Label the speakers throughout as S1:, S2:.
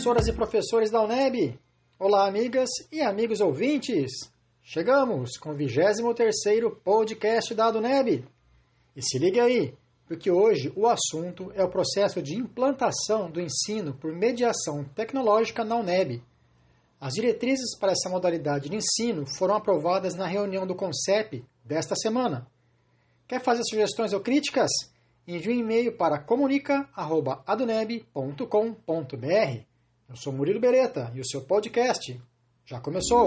S1: professoras e professores da UNEB! Olá, amigas e amigos ouvintes! Chegamos com o 23º podcast da UNEB. E se liga aí, porque hoje o assunto é o processo de implantação do ensino por mediação tecnológica na UNEB. As diretrizes para essa modalidade de ensino foram aprovadas na reunião do CONCEP desta semana. Quer fazer sugestões ou críticas? Envie um e-mail para comunica.aduneb.com.br. Eu sou Murilo Beretta e o seu podcast já começou!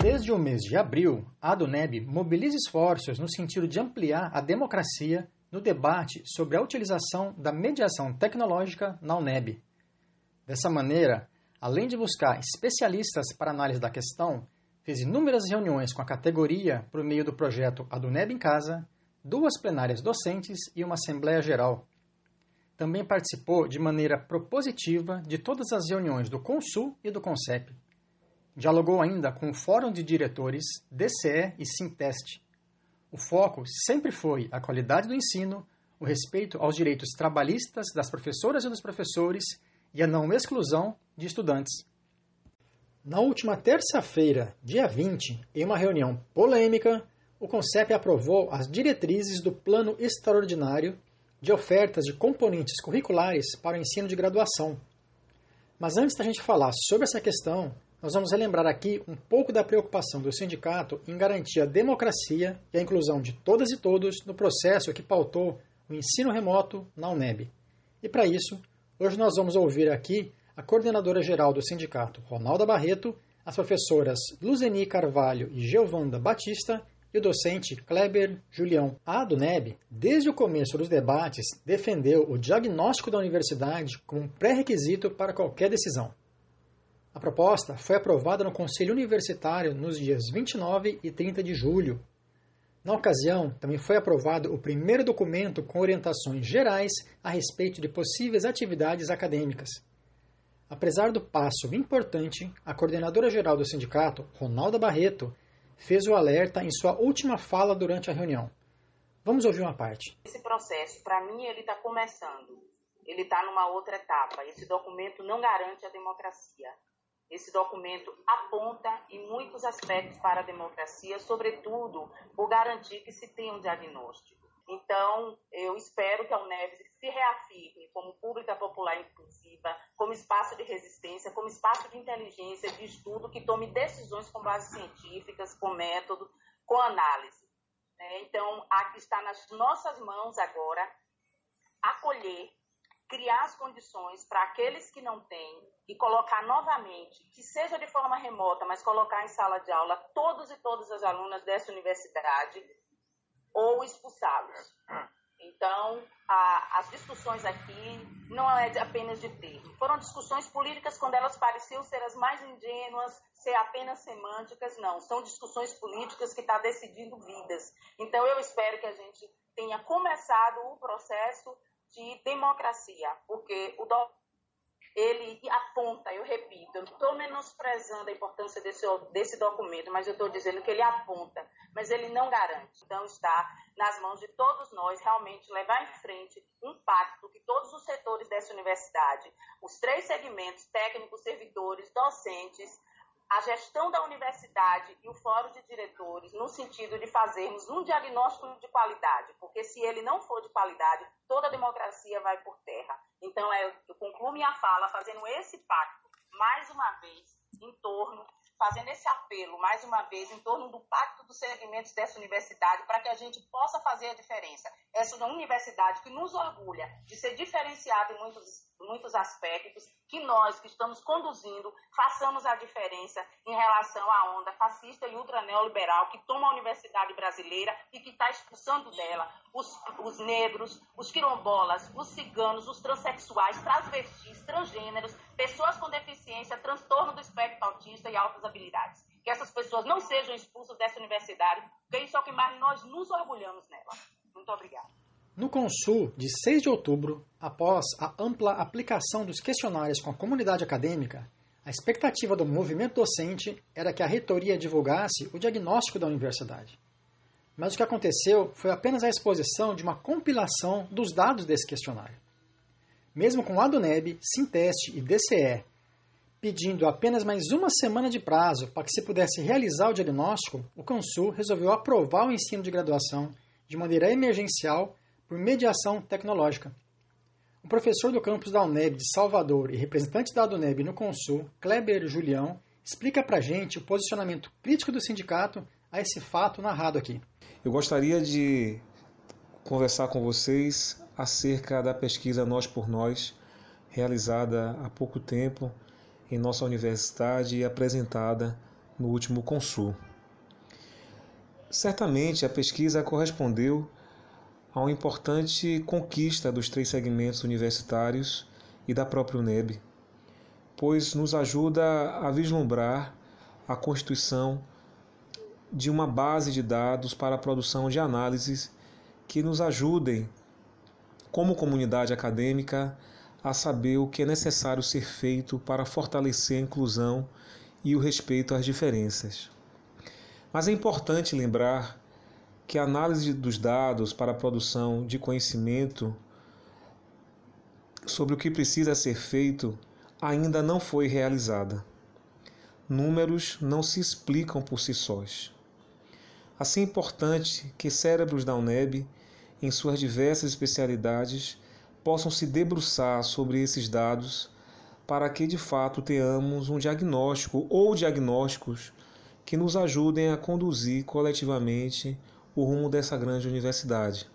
S1: Desde o mês de abril, a Aduneb mobiliza esforços no sentido de ampliar a democracia no debate sobre a utilização da mediação tecnológica na UNEB. Dessa maneira, além de buscar especialistas para análise da questão, fez inúmeras reuniões com a categoria por meio do projeto Aduneb em Casa, duas plenárias docentes e uma Assembleia Geral. Também participou de maneira propositiva de todas as reuniões do Consul e do CONCEP. Dialogou ainda com o Fórum de Diretores, DCE e Sinteste. O foco sempre foi a qualidade do ensino, o respeito aos direitos trabalhistas das professoras e dos professores e a não exclusão de estudantes. Na última terça-feira, dia 20, em uma reunião polêmica, o CONCEP aprovou as diretrizes do Plano Extraordinário de ofertas de componentes curriculares para o ensino de graduação. Mas antes da gente falar sobre essa questão, nós vamos relembrar aqui um pouco da preocupação do sindicato em garantir a democracia e a inclusão de todas e todos no processo que pautou o ensino remoto na UNEB. E para isso, hoje nós vamos ouvir aqui a coordenadora geral do sindicato, Ronalda Barreto, as professoras Luzeni Carvalho e Giovanda Batista e o docente Kleber Julião. A ADUNEB, desde o começo dos debates, defendeu o diagnóstico da universidade como um pré-requisito para qualquer decisão. A proposta foi aprovada no Conselho Universitário nos dias 29 e 30 de julho. Na ocasião, também foi aprovado o primeiro documento com orientações gerais a respeito de possíveis atividades acadêmicas. Apesar do passo importante, a coordenadora geral do sindicato, Ronalda Barreto, fez o alerta em sua última fala durante a reunião. Vamos ouvir uma parte.
S2: Esse processo, para mim, ele está começando. Ele está numa outra etapa. Esse documento não garante a democracia. Esse documento aponta em muitos aspectos para a democracia, sobretudo por garantir que se tenha um diagnóstico. Então, eu espero que a Unev se reafirme como pública popular inclusiva, como espaço de resistência, como espaço de inteligência, de estudo, que tome decisões com bases científicas, com método, com análise. Né? Então, aqui está nas nossas mãos agora acolher, criar as condições para aqueles que não têm e colocar novamente, que seja de forma remota, mas colocar em sala de aula todos e todas as alunas dessa universidade ou expulsá-los. Então, a, as discussões aqui não é apenas de termo. Foram discussões políticas quando elas pareciam ser as mais ingênuas, ser apenas semânticas. Não, são discussões políticas que estão tá decidindo vidas. Então, eu espero que a gente tenha começado o processo de democracia, porque o ele aponta, eu repito, eu não estou menosprezando a importância desse, desse documento, mas eu estou dizendo que ele aponta, mas ele não garante. Então, está nas mãos de todos nós realmente levar em frente um pacto que todos os setores dessa universidade, os três segmentos, técnicos, servidores, docentes, a gestão da universidade e o fórum de diretores no sentido de fazermos um diagnóstico de qualidade, porque se ele não for de qualidade, toda a democracia vai por terra. Então, é, eu concluo minha fala fazendo esse pacto, mais uma vez, em torno fazendo esse apelo, mais uma vez, em torno do pacto dos segmentos dessa universidade, para que a gente possa fazer a diferença. Essa é uma universidade que nos orgulha de ser diferenciada em muitos, muitos aspectos, que nós que estamos conduzindo façamos a diferença em relação à onda fascista e ultra neoliberal que toma a universidade brasileira e que está expulsando dela os, os negros, os quilombolas, os ciganos, os transexuais, transvestis, transgêneros, pessoas com deficiência, transtorno do espectro autista e altas habilidades. Que essas pessoas não sejam expulsas dessa universidade, porque isso é o que mais nós nos orgulhamos nela. Muito obrigada.
S1: No Consul, de 6 de outubro, após a ampla aplicação dos questionários com a comunidade acadêmica, a expectativa do movimento docente era que a reitoria divulgasse o diagnóstico da universidade. Mas o que aconteceu foi apenas a exposição de uma compilação dos dados desse questionário. mesmo com Adoneb, Sinteste e DCE, pedindo apenas mais uma semana de prazo para que se pudesse realizar o diagnóstico, o Consul resolveu aprovar o ensino de graduação de maneira emergencial por mediação tecnológica. O professor do campus da UNEB de Salvador e representante da Adoneb no Consul, Kleber Julião, explica para a gente o posicionamento crítico do sindicato a esse fato narrado aqui.
S3: Eu gostaria de conversar com vocês acerca da pesquisa Nós por Nós, realizada há pouco tempo em nossa universidade e apresentada no último Consul. Certamente a pesquisa correspondeu a uma importante conquista dos três segmentos universitários e da própria UNEB, pois nos ajuda a vislumbrar a constituição de uma base de dados para a produção de análises que nos ajudem, como comunidade acadêmica, a saber o que é necessário ser feito para fortalecer a inclusão e o respeito às diferenças. Mas é importante lembrar que a análise dos dados para a produção de conhecimento sobre o que precisa ser feito ainda não foi realizada. Números não se explicam por si sós. Assim é importante que cérebros da UNEB, em suas diversas especialidades, possam se debruçar sobre esses dados para que de fato tenhamos um diagnóstico ou diagnósticos que nos ajudem a conduzir coletivamente o rumo dessa grande universidade.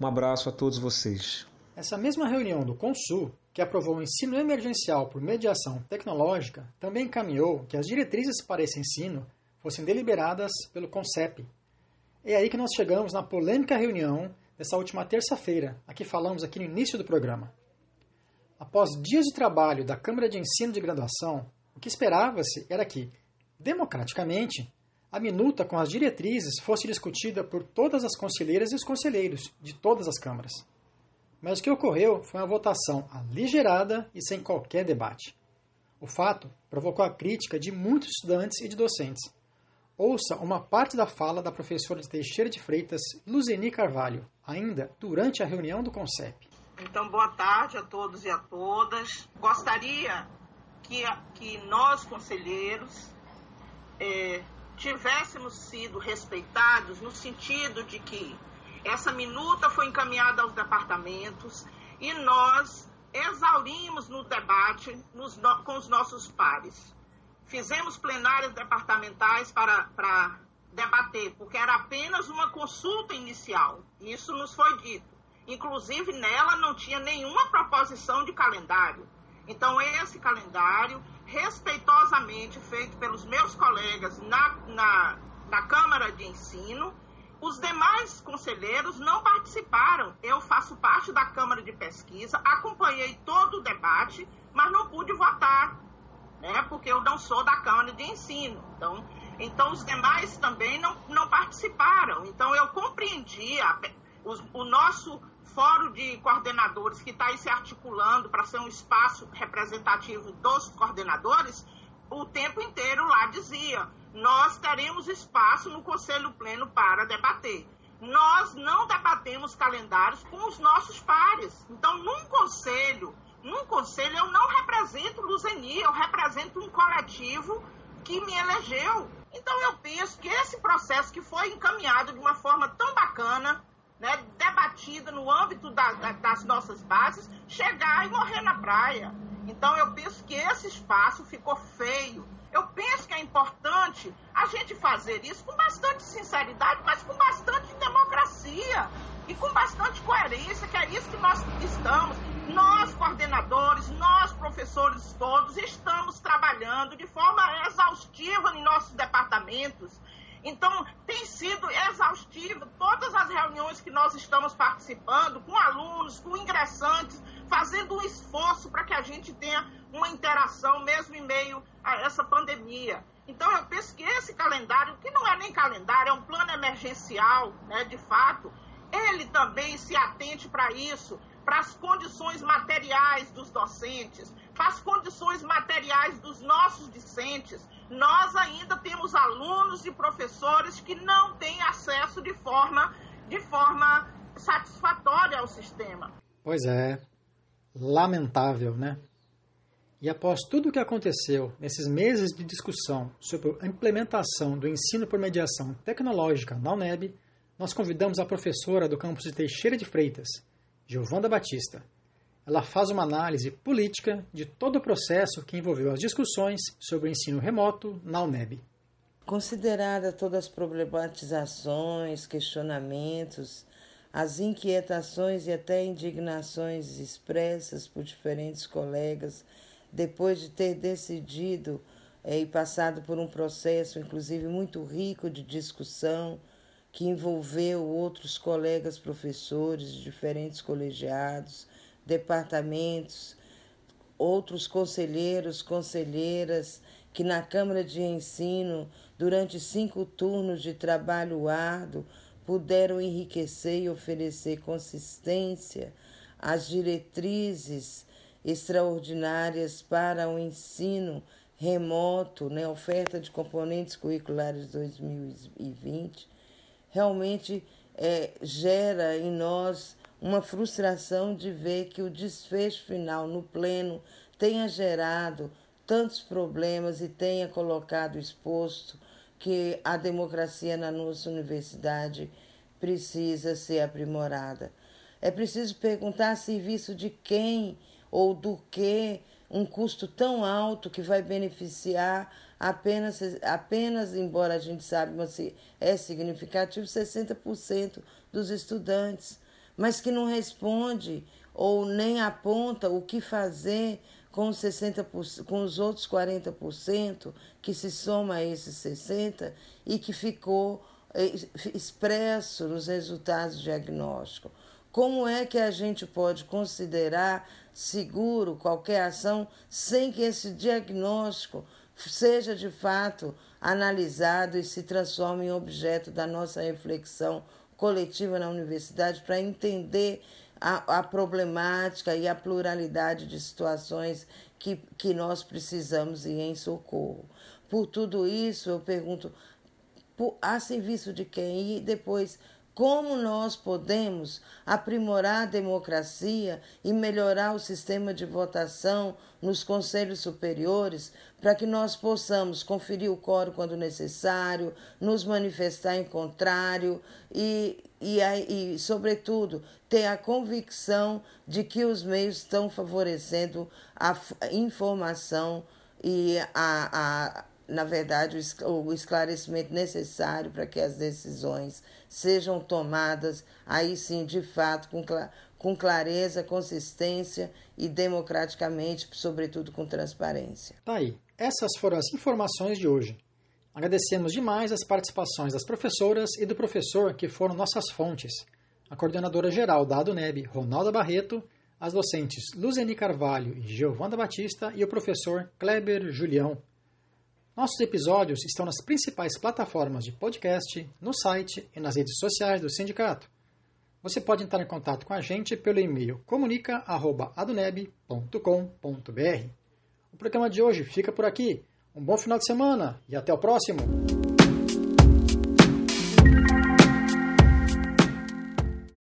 S3: Um abraço a todos vocês.
S1: Essa mesma reunião do Consul, que aprovou o ensino emergencial por mediação tecnológica, também encaminhou que as diretrizes para esse ensino fossem deliberadas pelo CONCEP. É aí que nós chegamos na polêmica reunião dessa última terça-feira, a que falamos aqui no início do programa. Após dias de trabalho da Câmara de Ensino de Graduação, o que esperava-se era que, democraticamente, a minuta com as diretrizes fosse discutida por todas as conselheiras e os conselheiros de todas as câmaras. Mas o que ocorreu foi uma votação aligerada e sem qualquer debate. O fato provocou a crítica de muitos estudantes e de docentes, Ouça uma parte da fala da professora de Teixeira de Freitas, Luzeni Carvalho, ainda durante a reunião do CONCEP.
S4: Então, boa tarde a todos e a todas. Gostaria que, que nós, conselheiros, é, tivéssemos sido respeitados no sentido de que essa minuta foi encaminhada aos departamentos e nós exaurimos no debate nos, com os nossos pares. Fizemos plenárias departamentais para, para debater, porque era apenas uma consulta inicial. Isso nos foi dito. Inclusive, nela não tinha nenhuma proposição de calendário. Então, esse calendário, respeitosamente feito pelos meus colegas na, na, na Câmara de Ensino, os demais conselheiros não participaram. Eu faço parte da Câmara de Pesquisa, acompanhei todo o debate, mas não pude votar né? Porque eu não sou da Câmara de Ensino. Então, então os demais também não, não participaram. Então eu compreendi a, o nosso fórum de coordenadores que está aí se articulando para ser um espaço representativo dos coordenadores, o tempo inteiro lá dizia: nós teremos espaço no Conselho Pleno para debater. Nós não debatemos calendários com os nossos pares. Então, num conselho num conselho eu não represento Luzeni, eu represento um coletivo que me elegeu. Então eu penso que esse processo que foi encaminhado de uma forma tão bacana, né, debatida no âmbito da, da, das nossas bases, chegar e morrer na praia. Então eu penso que esse espaço ficou feio. Eu penso que é importante a gente fazer isso com bastante sinceridade, mas com bastante democracia e com bastante coerência, que é isso que nós estamos. Nós, coordenadores, nós, professores todos, estamos trabalhando de forma exaustiva em nossos departamentos. Então, tem sido exaustivo todas as reuniões que nós estamos participando, com alunos, com ingressantes, fazendo um esforço para que a gente tenha uma interação, mesmo em meio a essa pandemia. Então, eu penso que esse calendário, que não é nem calendário, é um plano emergencial, né, de fato, ele também se atente para isso, para as condições materiais dos docentes, para as condições nossos discentes. Nós ainda temos alunos e professores que não têm acesso de forma, de forma satisfatória ao sistema.
S1: Pois é. Lamentável, né? E após tudo o que aconteceu nesses meses de discussão sobre a implementação do ensino por mediação tecnológica na UNEB, nós convidamos a professora do campus de Teixeira de Freitas, Giovanda Batista. Ela faz uma análise política de todo o processo que envolveu as discussões sobre o ensino remoto na UNEB.
S5: Considerada todas as problematizações, questionamentos, as inquietações e até indignações expressas por diferentes colegas depois de ter decidido é, e passado por um processo, inclusive, muito rico de discussão, que envolveu outros colegas professores de diferentes colegiados, departamentos, outros conselheiros, conselheiras, que na Câmara de Ensino, durante cinco turnos de trabalho árduo, puderam enriquecer e oferecer consistência às diretrizes extraordinárias para o ensino remoto, né, oferta de componentes curriculares 2020, realmente é, gera em nós uma frustração de ver que o desfecho final no pleno tenha gerado tantos problemas e tenha colocado exposto que a democracia na nossa universidade precisa ser aprimorada. É preciso perguntar a serviço de quem ou do que um custo tão alto que vai beneficiar apenas, apenas embora a gente saiba se é significativo, 60% dos estudantes, mas que não responde ou nem aponta o que fazer com os, 60%, com os outros 40% que se soma a esses 60% e que ficou eh, expresso nos resultados diagnósticos. Como é que a gente pode considerar seguro qualquer ação sem que esse diagnóstico seja de fato analisado e se transforme em objeto da nossa reflexão coletiva na universidade para entender a, a, problemática e a pluralidade de situações que, que nós precisamos ir em socorro. Por tudo isso, eu pergunto por, a serviço de quem? E depois, como nós podemos aprimorar a democracia e melhorar o sistema de votação nos conselhos superiores para que nós possamos conferir o coro quando necessário, nos manifestar em contrário e, e, e, sobretudo, ter a convicção de que os meios estão favorecendo a informação e a, a na verdade, o esclarecimento necessário para que as decisões sejam tomadas, aí sim, de fato, com, clareza, consistência e democraticamente, sobretudo com transparência.
S1: Tá aí. Essas foram as informações de hoje. Agradecemos demais as participações das professoras e do professor que foram nossas fontes. A coordenadora geral da ADUNEB, Ronalda Barreto, as docentes Luzeni Carvalho e Giovanda Batista e o professor Kleber Julião. Nossos episódios estão nas principais plataformas de podcast, no site e nas redes sociais do sindicato. Você pode entrar em contato com a gente pelo e-mail comunica@aduneb.com.br. O programa de hoje fica por aqui. Um bom final de semana e até o próximo.